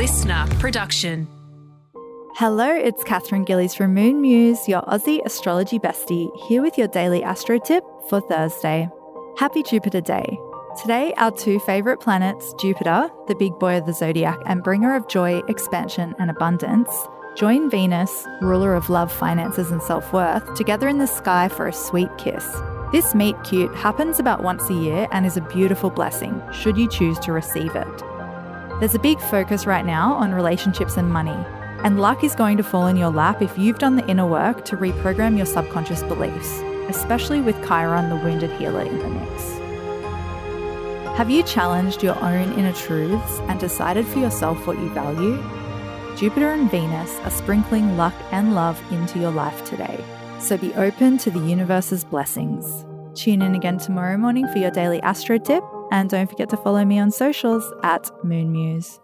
LiSTNR production. Hello, it's Katherine Gillies from Moon Muse, your Aussie astrology bestie, here with your daily astro tip for Thursday. Happy Jupiter Day. Today, our two favourite planets, Jupiter, the big boy of the zodiac and bringer of joy, expansion, and abundance, join Venus, ruler of love, finances, and self worth, together in the sky for a sweet kiss. This meet cute happens about once a year and is a beautiful blessing, should you choose to receive it. There's a big focus right now on relationships and money, and luck is going to fall in your lap if you've done the inner work to reprogram your subconscious beliefs, especially with Chiron, the wounded healer, in the mix. Have you challenged your own inner truths and decided for yourself what you value? Jupiter and Venus are sprinkling luck and love into your life today, so be open to the universe's blessings. Tune in again tomorrow morning for your daily astro tip and don't forget to follow me on socials at Moon Muse.